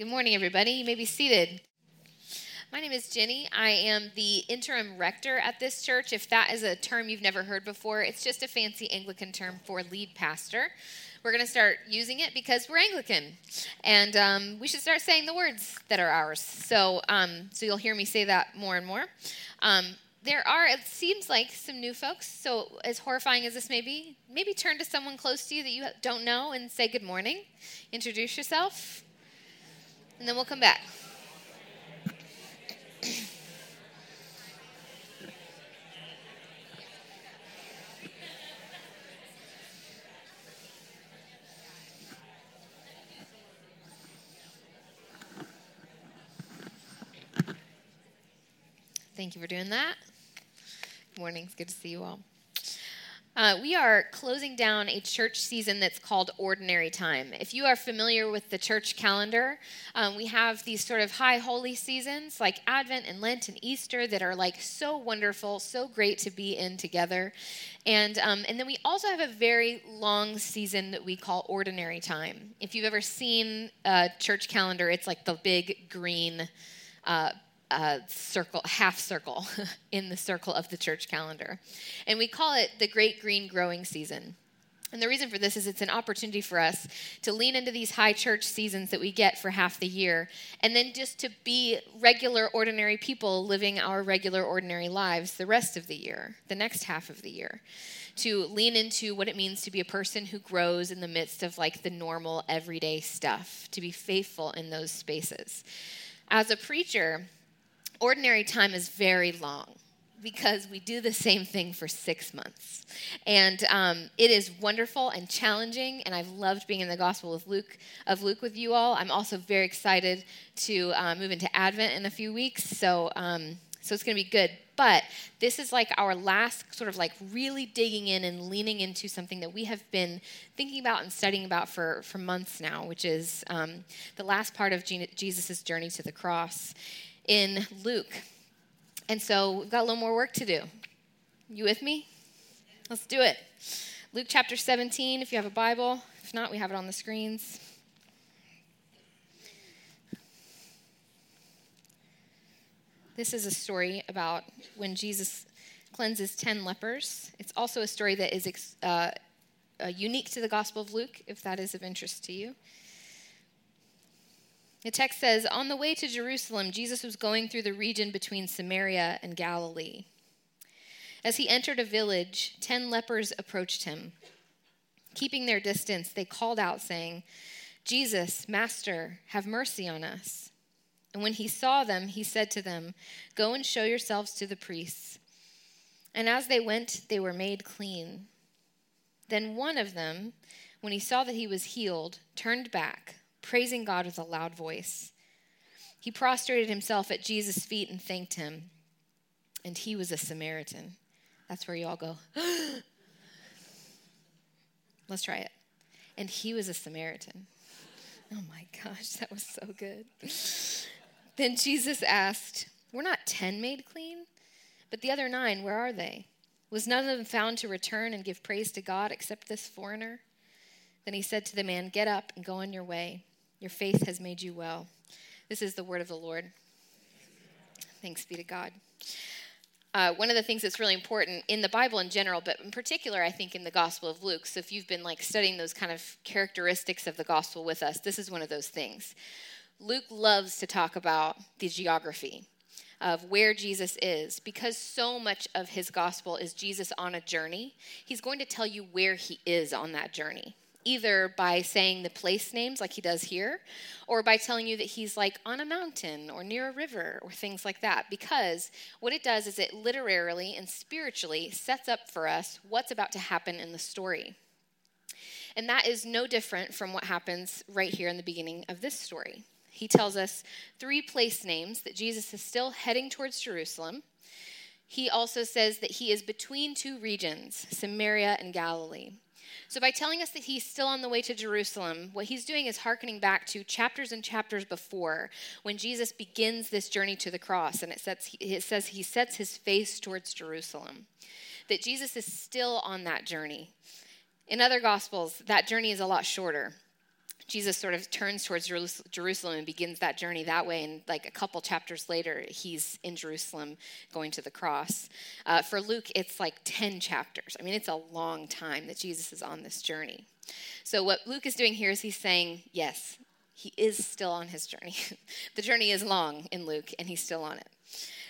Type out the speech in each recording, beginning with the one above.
Good morning, everybody. You may be seated. My name is Jenny. I am the interim rector at this church. If that is a term you've never heard before, it's just a fancy Anglican term for lead pastor. We're going to start using it because we're Anglican, and um, we should start saying the words that are ours. So, um, so you'll hear me say that more and more. Um, there are, it seems like, some new folks. So, as horrifying as this may be, maybe turn to someone close to you that you don't know and say good morning. Introduce yourself, and then we'll come back. Thank you for doing that. Good morning. It's good to see you all. Uh, we are closing down a church season that's called Ordinary Time. If you are familiar with the church calendar, um, we have these sort of high holy seasons like Advent and Lent and Easter that are like so wonderful, so great to be in together. And, um, and then we also have a very long season that we call Ordinary Time. If you've ever seen a church calendar, it's like the big green. Uh, uh, circle, half circle in the circle of the church calendar. And we call it the Great Green Growing Season. And the reason for this is it's an opportunity for us to lean into these high church seasons that we get for half the year, and then just to be regular, ordinary people living our regular, ordinary lives the rest of the year, the next half of the year. To lean into what it means to be a person who grows in the midst of like the normal, everyday stuff, to be faithful in those spaces. As a preacher, ordinary time is very long because we do the same thing for six months. And um, it is wonderful and challenging, and I've loved being in the Gospel of Luke, of Luke with you all. I'm also very excited to uh, move into Advent in a few weeks, so, um, so it's going to be good. But this is like our last sort of like really digging in and leaning into something that we have been thinking about and studying about for, for months now, which is um, the last part of Jesus' journey to the cross in Luke. And so we've got a little more work to do. You with me? Let's do it. Luke chapter 17, if you have a Bible. If not, we have it on the screens. This is a story about when Jesus cleanses 10 lepers. It's also a story that is uh, uh, unique to the Gospel of Luke, if that is of interest to you. The text says On the way to Jerusalem, Jesus was going through the region between Samaria and Galilee. As he entered a village, ten lepers approached him. Keeping their distance, they called out, saying, Jesus, Master, have mercy on us. And when he saw them, he said to them, Go and show yourselves to the priests. And as they went, they were made clean. Then one of them, when he saw that he was healed, turned back praising God with a loud voice. He prostrated himself at Jesus' feet and thanked him. And he was a Samaritan. That's where you all go. Let's try it. And he was a Samaritan. Oh my gosh, that was so good. Then Jesus asked, Were not ten made clean? But the other nine, where are they? Was none of them found to return and give praise to God except this foreigner? Then he said to the man, Get up and go on your way. Your faith has made you well. This is the word of the Lord. Thanks be to God. Uh, one of the things that's really important in the Bible in general, but in particular, I think in the Gospel of Luke. So, if you've been like studying those kind of characteristics of the Gospel with us, this is one of those things. Luke loves to talk about the geography of where Jesus is because so much of his gospel is Jesus on a journey. He's going to tell you where he is on that journey either by saying the place names like he does here or by telling you that he's like on a mountain or near a river or things like that. Because what it does is it literally and spiritually sets up for us what's about to happen in the story. And that is no different from what happens right here in the beginning of this story. He tells us three place names that jesus is still heading towards jerusalem. He also says that he is between two regions samaria and galilee so, by telling us that he's still on the way to Jerusalem, what he's doing is hearkening back to chapters and chapters before when Jesus begins this journey to the cross. And it, sets, it says he sets his face towards Jerusalem, that Jesus is still on that journey. In other gospels, that journey is a lot shorter. Jesus sort of turns towards Jerusalem and begins that journey that way. And like a couple chapters later, he's in Jerusalem going to the cross. Uh, for Luke, it's like 10 chapters. I mean, it's a long time that Jesus is on this journey. So, what Luke is doing here is he's saying, yes, he is still on his journey. the journey is long in Luke, and he's still on it.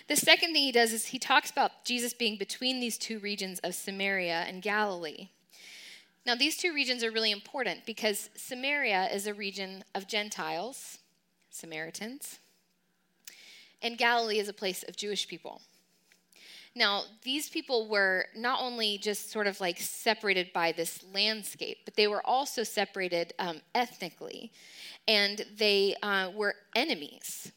The second thing he does is he talks about Jesus being between these two regions of Samaria and Galilee. Now, these two regions are really important because Samaria is a region of Gentiles, Samaritans, and Galilee is a place of Jewish people. Now, these people were not only just sort of like separated by this landscape, but they were also separated um, ethnically, and they uh, were enemies.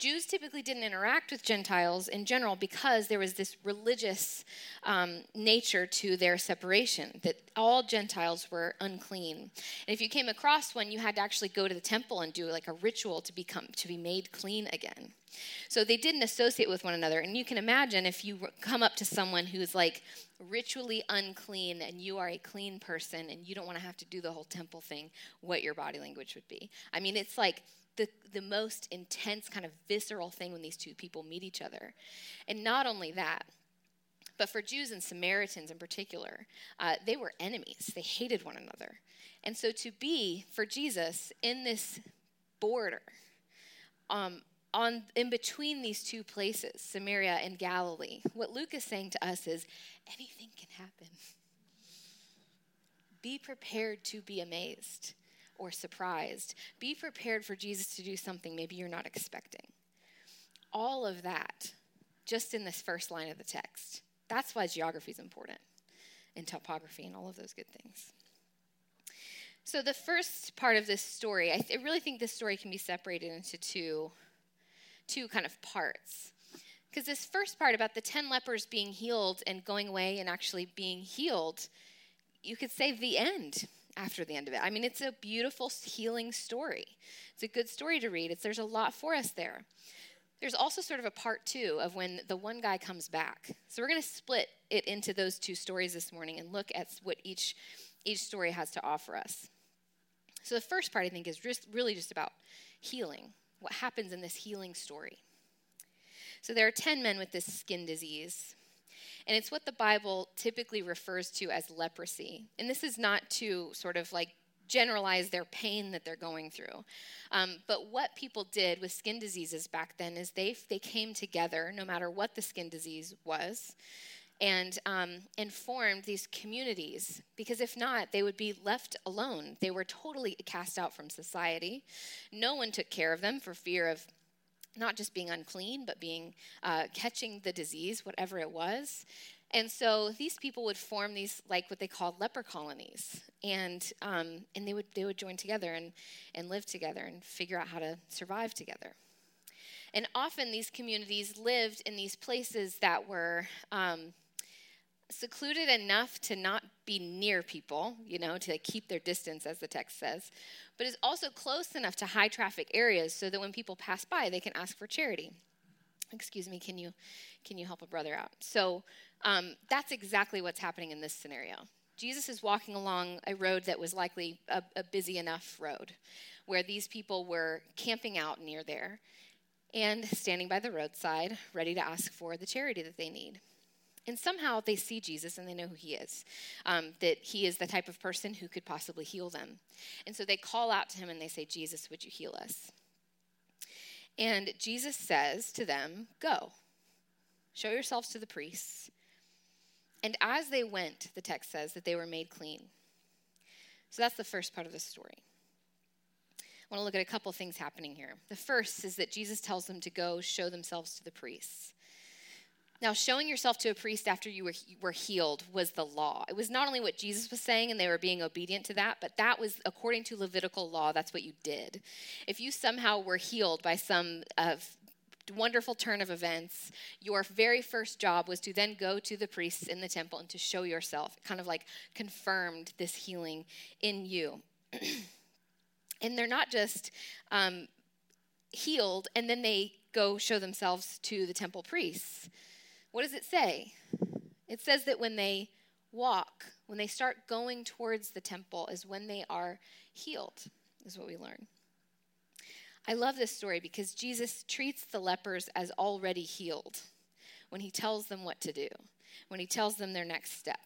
Jews typically didn't interact with Gentiles in general because there was this religious um, nature to their separation, that all Gentiles were unclean. And if you came across one, you had to actually go to the temple and do like a ritual to become to be made clean again. So they didn't associate with one another. And you can imagine if you come up to someone who's like ritually unclean and you are a clean person and you don't want to have to do the whole temple thing, what your body language would be. I mean, it's like the, the most intense kind of visceral thing when these two people meet each other. And not only that, but for Jews and Samaritans in particular, uh, they were enemies. They hated one another. And so to be, for Jesus, in this border, um, on in between these two places, Samaria and Galilee, what Luke is saying to us is anything can happen. Be prepared to be amazed or surprised. Be prepared for Jesus to do something maybe you're not expecting. All of that just in this first line of the text. That's why geography is important and topography and all of those good things. So, the first part of this story, I, th- I really think this story can be separated into two, two kind of parts. Because this first part about the 10 lepers being healed and going away and actually being healed, you could say the end after the end of it. I mean, it's a beautiful healing story. It's a good story to read. It's, there's a lot for us there. There's also sort of a part two of when the one guy comes back. So we're going to split it into those two stories this morning and look at what each each story has to offer us. So the first part I think is just really just about healing. What happens in this healing story? So there are 10 men with this skin disease. And it's what the Bible typically refers to as leprosy. And this is not to sort of like generalize their pain that they're going through. Um, but what people did with skin diseases back then is they, they came together, no matter what the skin disease was, and, um, and formed these communities. Because if not, they would be left alone. They were totally cast out from society. No one took care of them for fear of not just being unclean, but being uh, catching the disease, whatever it was. And so these people would form these like what they called leper colonies, and um, and they would they would join together and and live together and figure out how to survive together. And often these communities lived in these places that were um, secluded enough to not be near people, you know, to keep their distance, as the text says, but is also close enough to high traffic areas so that when people pass by, they can ask for charity. Excuse me, can you can you help a brother out? So um, that's exactly what's happening in this scenario. Jesus is walking along a road that was likely a, a busy enough road, where these people were camping out near there and standing by the roadside, ready to ask for the charity that they need. And somehow they see Jesus and they know who he is, um, that he is the type of person who could possibly heal them. And so they call out to him and they say, Jesus, would you heal us? And Jesus says to them, Go, show yourselves to the priests. And as they went, the text says that they were made clean. So that's the first part of the story. I want to look at a couple things happening here. The first is that Jesus tells them to go show themselves to the priests. Now, showing yourself to a priest after you were, healed was the law. It was not only what Jesus was saying and they were being obedient to that, but that was, according to Levitical law, that's what you did. If you somehow were healed by some of wonderful turn of events, your very first job was to then go to the priests in the temple and to show yourself. Kind of like confirmed this healing in you. and they're not just um, healed and then they go show themselves to the temple priests. What does it say? It says that when they walk, when they start going towards the temple, is when they are healed. is what we learn. I love this story because Jesus treats the lepers as already healed when he tells them what to do, when he tells them their next step.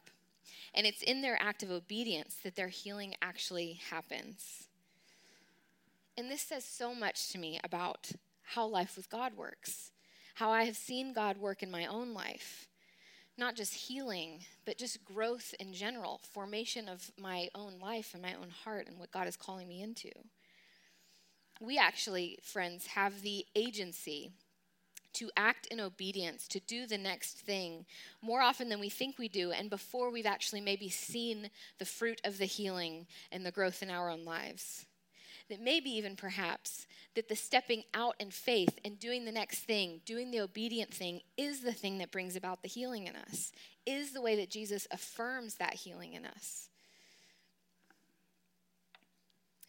And it's in their act of obedience that their healing actually happens. And this says so much to me about how life with God works, how I have seen God work in my own life. Not just healing, but just growth in general, formation of my own life and my own heart and what God is calling me into. We actually, friends, have the agency to act in obedience, to do the next thing more often than we think we do, and before we've actually maybe seen the fruit of the healing and the growth in our own lives. That maybe even perhaps that the stepping out in faith and doing the next thing, doing the obedient thing, is the thing that brings about the healing in us, is the way that Jesus affirms that healing in us.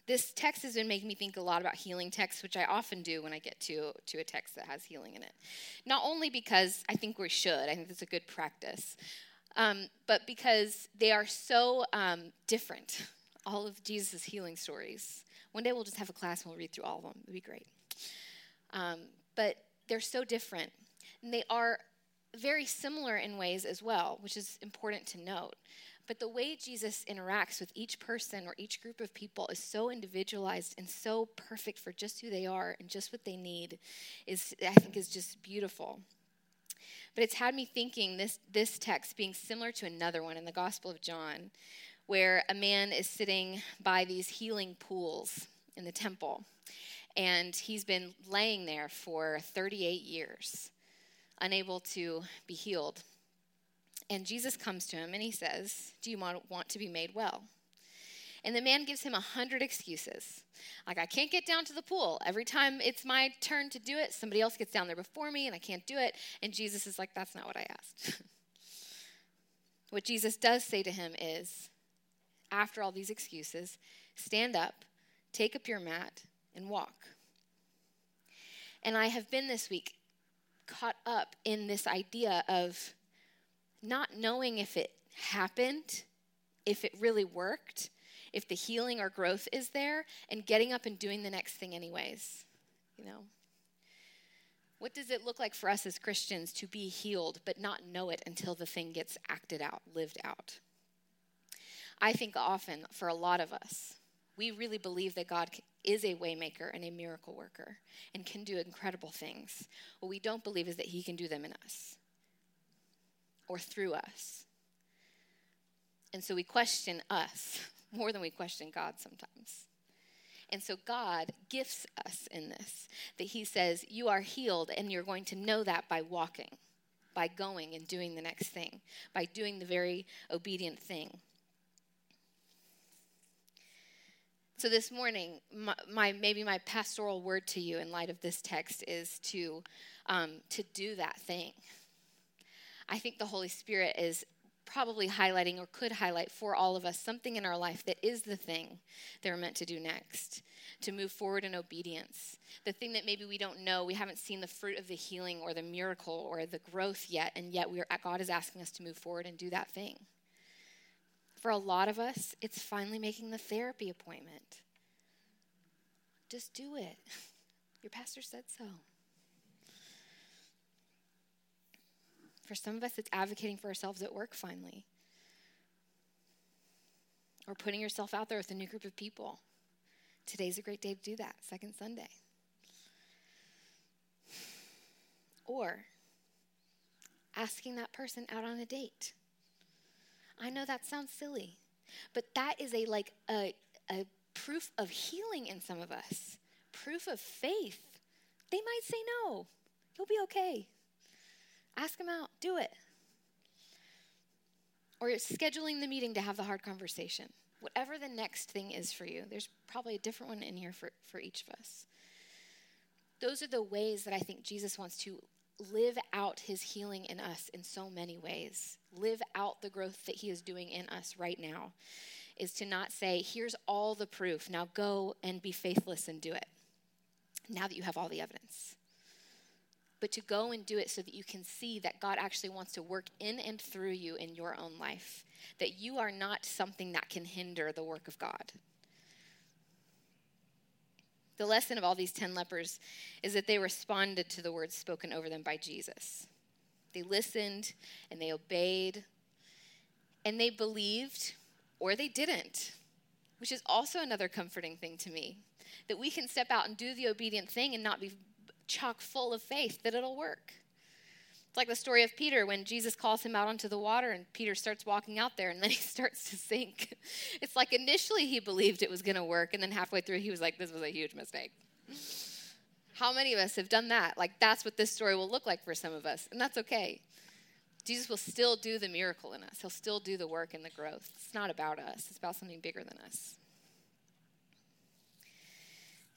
This text has been making me think a lot about healing texts, which I often do when I get to, to a text that has healing in it. Not only because I think we should, I think it's a good practice, um, but because they are so um, different, all of Jesus' healing stories. One day we'll just have a class and we'll read through all of them. It'd be great. Um, but they're so different. And they are very similar in ways as well, which is important to note. But the way Jesus interacts with each person or each group of people is so individualized and so perfect for just who they are and just what they need is I think is just beautiful. But it's had me thinking this this text being similar to another one in the Gospel of John where a man is sitting by these healing pools in the temple and he's been laying there for 38 years unable to be healed and Jesus comes to him and he says, Do you want to be made well? And the man gives him a hundred excuses. Like, I can't get down to the pool. Every time it's my turn to do it, somebody else gets down there before me and I can't do it. And Jesus is like, That's not what I asked. what Jesus does say to him is, after all these excuses, stand up, take up your mat, and walk. And I have been this week caught up in this idea of not knowing if it happened, if it really worked, if the healing or growth is there, and getting up and doing the next thing, anyways. You know? What does it look like for us as Christians to be healed but not know it until the thing gets acted out, lived out? I think often for a lot of us, we really believe that God is a waymaker and a miracle worker and can do incredible things. What we don't believe is that he can do them in us or through us. And so we question us more than we question God sometimes. And so God gifts us in this that He says, You are healed, and you're going to know that by walking, by going and doing the next thing, by doing the very obedient thing. So this morning, my, my, maybe my pastoral word to you in light of this text is to um, to do that thing, I think the Holy Spirit is probably highlighting or could highlight for all of us something in our life that is the thing that we're meant to do next to move forward in obedience. The thing that maybe we don't know we haven't seen the fruit of the healing or the miracle or the growth yet and yet we're god is asking us to move forward and do that thing for a lot of us it's finally making the therapy appointment just do it your pastor said so For some of us, it's advocating for ourselves at work finally, or putting yourself out there with a new group of people. Today's a great day to do that, second Sunday. Or asking that person out on a date. I know that sounds silly, but that is a like a, a proof of healing in some of us, proof of faith. They might say no. You'll be okay. Ask them out. Do it. Or you're scheduling the meeting to have the hard conversation. Whatever the next thing is for you, there's probably a different one in here for, for each of us. Those are the ways that I think Jesus wants to live out his healing in us in so many ways. Live out the growth that he is doing in us right now. Is to not say, here's all the proof, now go and be faithless and do it. Now that you have all the evidence but to go and do it so that you can see that God actually wants to work in and through you in your own life, that you are not something that can hinder the work of God. The lesson of all these 10 lepers is that they responded to the words spoken over them by Jesus. They listened and they obeyed and they believed or they didn't, which is also another comforting thing to me that we can step out and do the obedient thing and not be chock full of faith that it'll work. It's like the story of Peter when Jesus calls him out onto the water and Peter starts walking out there and then he starts to sink. It's like initially he believed it was going to work and then halfway through he was like, this was a huge mistake. How many of us have done that? Like that's what this story will look like for some of us, and that's okay. Jesus will still do the miracle in us. He'll still do the work and the growth. It's not about us, it's about something bigger than us.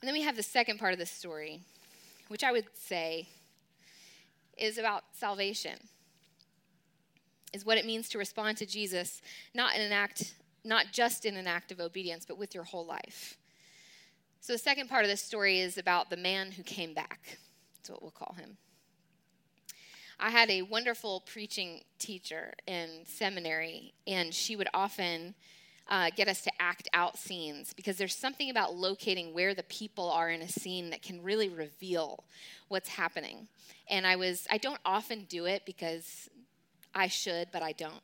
And then we have the second part of this story, which I would say is about salvation. Is what it means to respond to Jesus, not in an act, not just in an act of obedience, but with your whole life. So the second part of this story is about the man who came back. That's what we'll call him. I had a wonderful preaching teacher in seminary, and she would often uh, get us to act out scenes because there's something about locating where the people are in a scene that can really reveal what's happening. And I was, I don't often do it because I should, but I don't.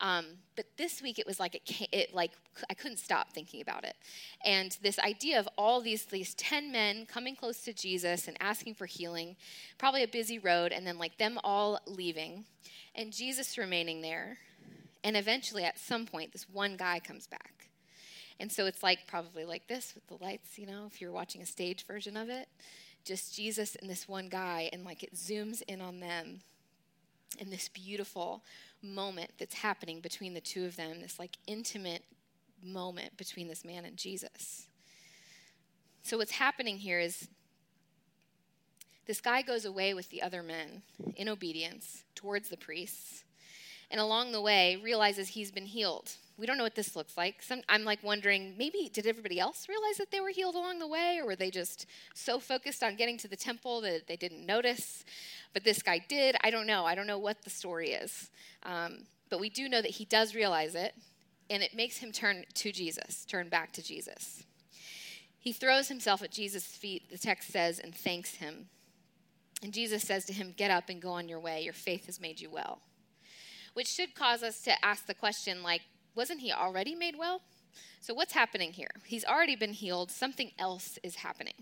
Um, but this week it was like it, came, it like I couldn't stop thinking about it, and this idea of all these these ten men coming close to Jesus and asking for healing, probably a busy road, and then like them all leaving, and Jesus remaining there, and eventually, at some point, this one guy comes back. And so it's like probably like this with the lights, you know, if you're watching a stage version of it. Just Jesus and this one guy, and like it zooms in on them in this beautiful moment that's happening between the two of them, this like intimate moment between this man and Jesus. So, what's happening here is this guy goes away with the other men in obedience towards the priests and along the way realizes he's been healed. We don't know what this looks like. Some, I'm like wondering maybe did everybody else realize that they were healed along the way, or were they just so focused on getting to the temple that they didn't notice? But this guy did. I don't know. I don't know what the story is. Um, but we do know that he does realize it, and it makes him turn to Jesus, turn back to Jesus. He throws himself at Jesus' feet, the text says, and thanks him. And Jesus says to him, Get up and go on your way. Your faith has made you well which should cause us to ask the question like, wasn't he already made well? So, what's happening here? He's already been healed, something else is happening.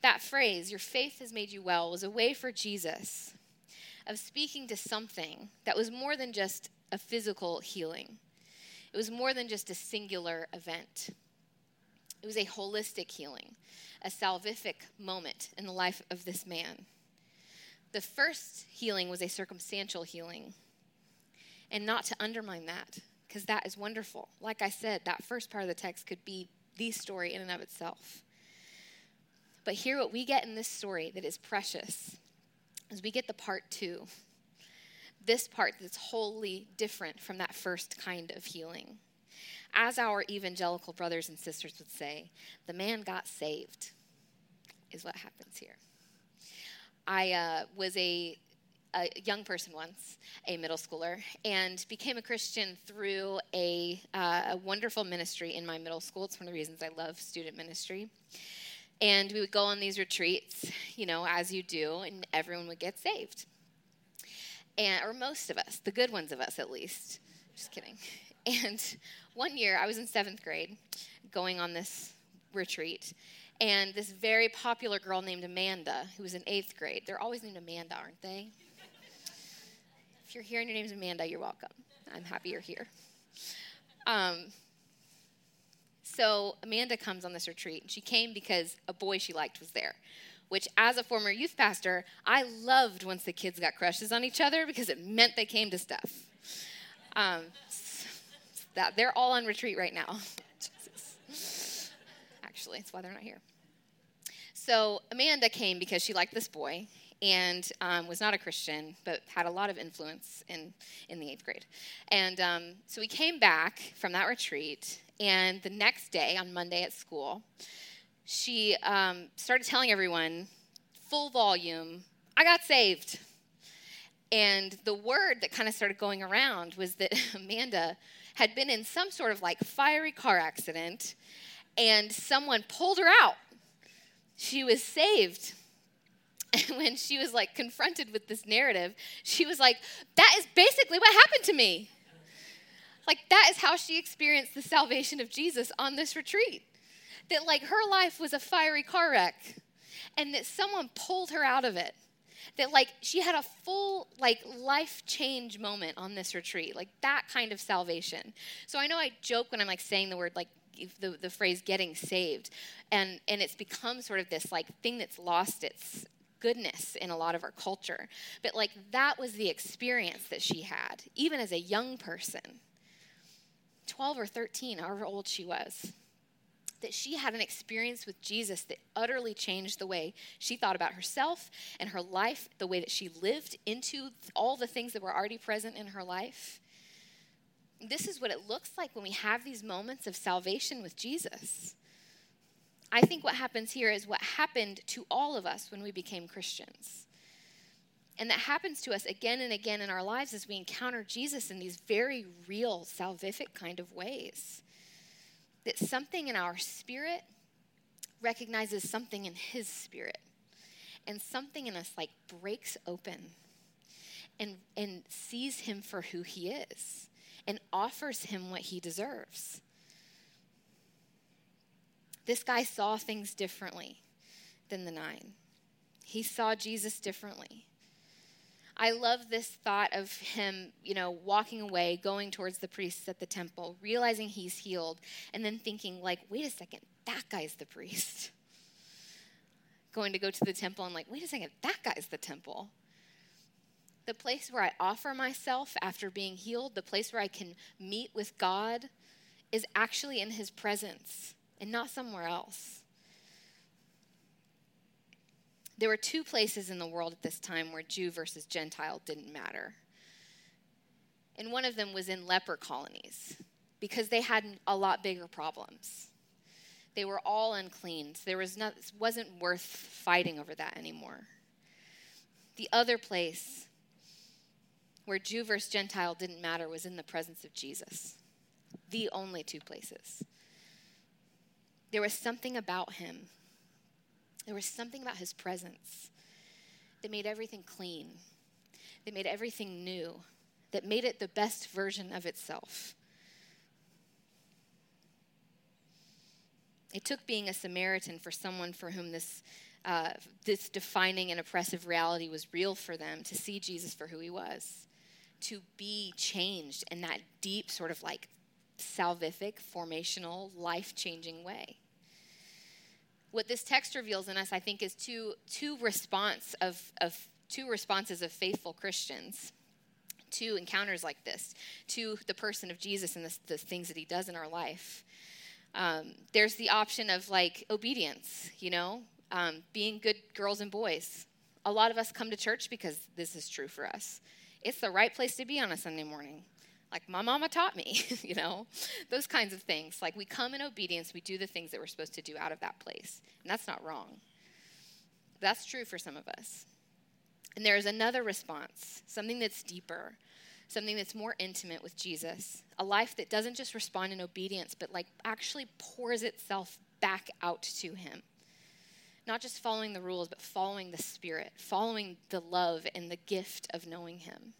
That phrase, your faith has made you well, was a way for Jesus of speaking to something that was more than just a physical healing. It was more than just a singular event. It was a holistic healing, a salvific moment in the life of this man. The first healing was a circumstantial healing, and not to undermine that because that is wonderful. Like I said, that first part of the text could be the story in and of itself. But here, what we get in this story that is precious is we get the part two. This part that's wholly different from that first kind of healing. As our evangelical brothers and sisters would say, the man got saved, is what happens here. I uh, was a a young person once, a middle schooler, and became a Christian through a, uh, a, wonderful ministry in my middle school. It's one of the reasons I love student ministry. And we would go on these retreats, you know, as you do, and everyone would get saved. And, or most of us, the good ones of us at least. Just kidding. And one year, I was in seventh grade going on this retreat, and this very popular girl named Amanda, who was in eighth grade. They're always named Amanda, aren't they? You're here and your name's Amanda, you're welcome. I'm happy you're here. Um, so Amanda comes on this retreat, and she came because a boy she liked was there. Which, as a former youth pastor, I loved once the kids got crushes on each other because it meant they came to stuff. Um, that they're all on retreat right now. Actually, that's why they're not here. So Amanda came because she liked this boy, and um, was not a Christian, but had a lot of influence in, in the eighth grade. And um, so we came back from that retreat, and the next day, on Monday at school, she um, started telling everyone, full volume, I got saved. And the word that kind of started going around was that Amanda had been in some sort of like fiery car accident, and someone pulled her out she was saved. And when she was like confronted with this narrative, she was like, That is basically what happened to me. Like, that is how she experienced the salvation of Jesus on this retreat. That, like, her life was a fiery car wreck, and that someone pulled her out of it that like she had a full like life change moment on this retreat like that kind of salvation so i know i joke when i'm like saying the word like the, the phrase getting saved and and it's become sort of this like thing that's lost its goodness in a lot of our culture but like that was the experience that she had even as a young person 12 or 13 however old she was that she had an experience with Jesus that utterly changed the way she thought about herself and her life, the way that she lived into all the things that were already present in her life. This is what it looks like when we have these moments of salvation with Jesus. I think what happens here is what happened to all of us when we became Christians. And that happens to us again and again in our lives as we encounter Jesus in these very real, salvific kind of ways that something in our spirit recognizes something in his spirit. And something in us like breaks open and, and sees him for who he is and offers him what he deserves. This guy saw things differently than the nine. He saw Jesus differently. I love this thought of him, you know, walking away, going towards the priests at the temple, realizing he's healed, and then thinking, like, wait a second, that guy's the priest. Going to go to the temple and, like, wait a second, that guy's the temple. The place where I offer myself after being healed, the place where I can meet with God, is actually in his presence and not somewhere else. There were two places in the world at this time where Jew versus Gentile didn't matter. And one of them was in leper colonies because they had a lot bigger problems. They were all unclean. So there was not, it wasn't worth fighting over that anymore. The other place where Jew versus Gentile didn't matter was in the presence of Jesus. The only two places. There was something about him there was something about his presence that made everything clean, that made everything new, that made it the best version of itself. It took being a Samaritan for someone for whom this, uh, this defining and oppressive reality was real for them to see Jesus for who he was, to be changed in that deep, sort of like salvific, formational, life changing way what this text reveals in us, I think, is two, two response of, of two responses of faithful Christians to encounters like this, to the person of Jesus and the, the things that he does in our life. Um, there's the option of like obedience, you know, um, being good girls and boys. A lot of us come to church because this is true for us. It's the right place to be on a Sunday morning like my mama taught me, you know, those kinds of things. Like we come in obedience, we do the things that we're supposed to do out of that place. And that's not wrong. That's true for some of us. And there is another response, something that's deeper, something that's more intimate with Jesus, a life that doesn't just respond in obedience, but like actually pours itself back out to Him. Not just following the rules, but following the Spirit, following the love and the gift of knowing Him.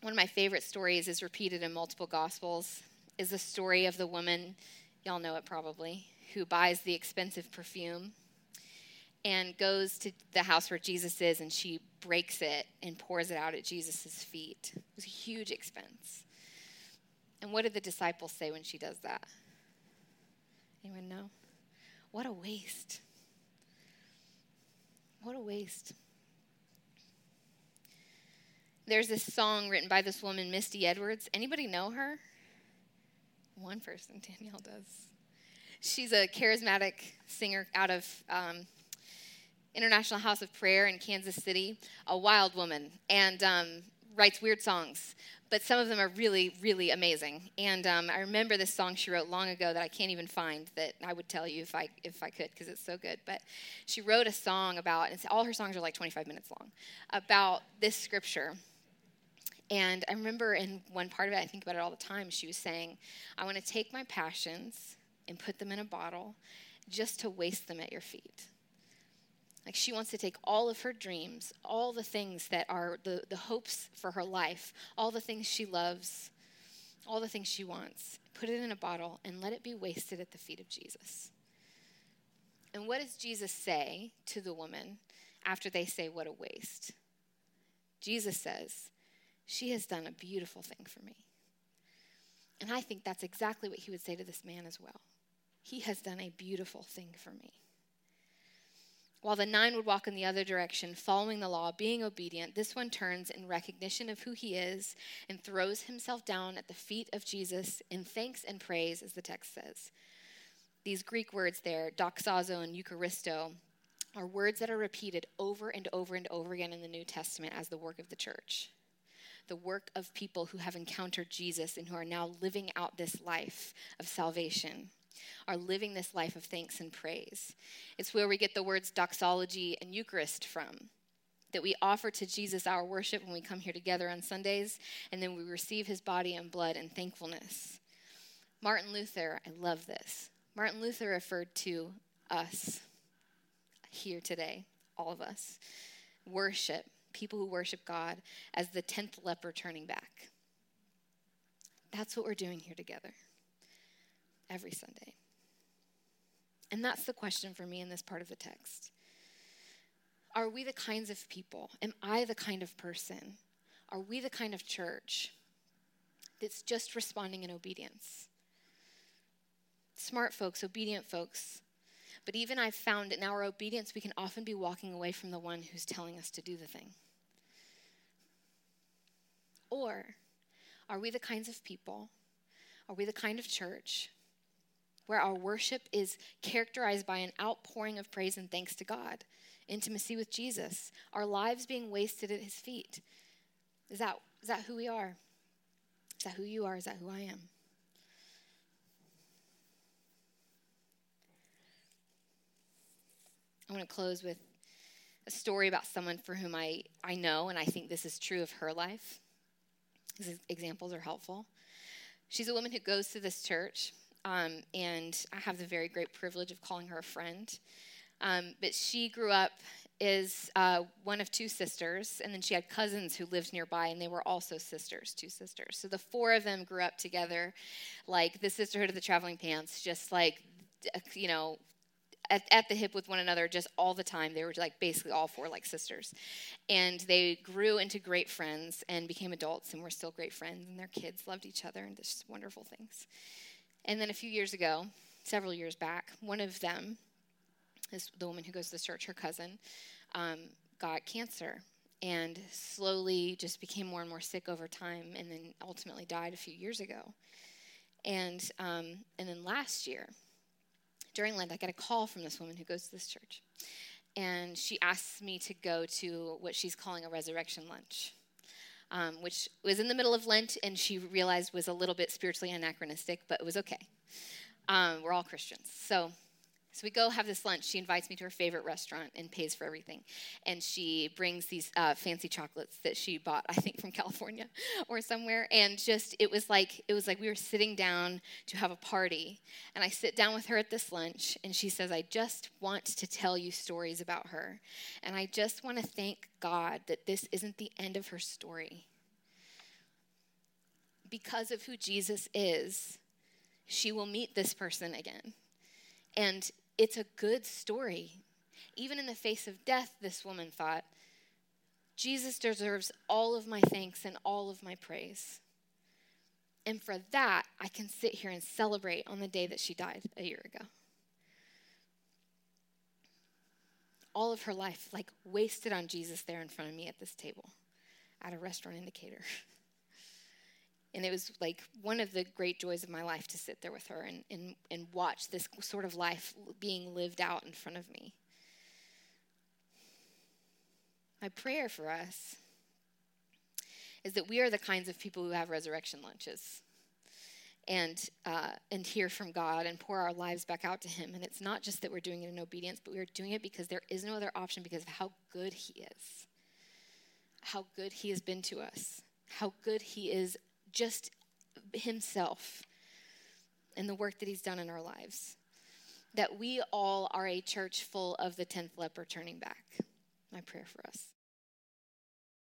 One of my favorite stories is repeated in multiple gospels is the story of the woman, y'all know it probably, who buys the expensive perfume and goes to the house where Jesus is and she breaks it and pours it out at Jesus' feet. It was a huge expense. And what did the disciples say when she does that? Anyone know? What a waste. What a waste. There's this song written by this woman, Misty Edwards. Anybody know her? One person, Danielle does. She's a charismatic singer out of um, International House of Prayer in Kansas City, a wild woman, and um, writes weird songs. But some of them are really, really amazing. And um, I remember this song she wrote long ago that I can't even find that I would tell you if I if I could because it's so good. But she wrote a song about, and all her songs are like 25 minutes long, about this scripture and I remember in one part of it, I think about it all the time, she was saying, I want to take my passions and put them in a bottle just to waste them at your feet. Like she wants to take all of her dreams, all the things that are the, the hopes for her life, all the things she loves, all the things she wants, put it in a bottle, and let it be wasted at the feet of Jesus. And what does Jesus say to the woman after they say, What a waste? Jesus says, She has done a beautiful thing for me. And I think that's exactly what he would say to this man as well. He has done a beautiful thing for me. While the nine would walk in the other direction, following the law, being obedient, this one turns in recognition of who he is and throws himself down at the feet of Jesus in thanks and praise, as the text says. These Greek words there, doxazo and eucharisto, are words that are repeated over and over and over again in the New Testament as the work of the church. The work of people who have encountered Jesus and who are now living out this life of salvation are living this life of thanks and praise. It's where we get the words doxology and Eucharist from. That we offer to Jesus our worship when we come here together on Sundays, and then we receive his body and blood in thankfulness. Martin Luther, I love this. Martin Luther referred to us here today, all of us, worship, people who worship God, as the tenth leper turning back. That's what we're doing here together every Sunday. And that's the question for me in this part of the text. Are we the kinds of people? Am I the kind of person? Are we the kind of church that's just responding in obedience? Smart folks, obedient folks. But even I've found in our obedience, we can often be walking away from the one who's telling us to do the thing. Or are we the kinds of people? Are we the kind of church where our worship is characterized by an outpouring of praise and thanks to God, intimacy with Jesus, our lives being wasted at his feet. Is that, is that who we are? Is that who you are? Is that who I am? I want to close with a story about someone for whom I, I know, and I think this is true of her life. These examples are helpful. She's a woman who goes to this church. Um, and I have the very great privilege of calling her a friend. Um, but she grew up as uh, one of two sisters, and then she had cousins who lived nearby, and they were also sisters, two sisters. So the four of them grew up together, like the sisterhood of the traveling pants, just like, you know, at, at, the hip with one another just all the time. They were like basically all four like sisters. And they grew into great friends and became adults and were still great friends. And their kids loved each other and just wonderful things. And then a few years ago, several years back, one of them, is the woman who goes to church, her cousin, um, got cancer and slowly just became more and more sick over time and then ultimately died a few years ago. And, um, and then last year, during Lent, I got a call from this woman who goes to this church. And she asked me to go to what she's calling a resurrection lunch um, which was in the middle of Lent and she realized was a little bit spiritually anachronistic, but it was okay. Um, we're all Christians. So, so we go have this lunch. She invites me to her favorite restaurant and pays for everything. And she brings these uh, fancy chocolates that she bought, I think, from California or somewhere. And just it was like it was like we were sitting down to have a party. And I sit down with her at this lunch, and she says, "I just want to tell you stories about her, and I just want to thank God that this isn't the end of her story." Because of who Jesus is, she will meet this person again. And it's a good story. Even in the face of death, this woman thought, Jesus deserves all of my thanks and all of my praise. And for that, I can sit here and celebrate on the day that she died a year ago. All of her life, like wasted on Jesus there in front of me at this table at a restaurant in Decatur. And it was like one of the great joys of my life to sit there with her and, and, and watch this sort of life being lived out in front of me. My prayer for us is that we are the kinds of people who have resurrection lunches and uh, and hear from God and pour our lives back out to Him. And it's not just that we're doing it in obedience, but we are doing it because there is no other option because of how good He is, how good He has been to us, how good He is just Himself and the work that He's done in our lives. that we all are a church full of the 10th leper turning back. My prayer for us.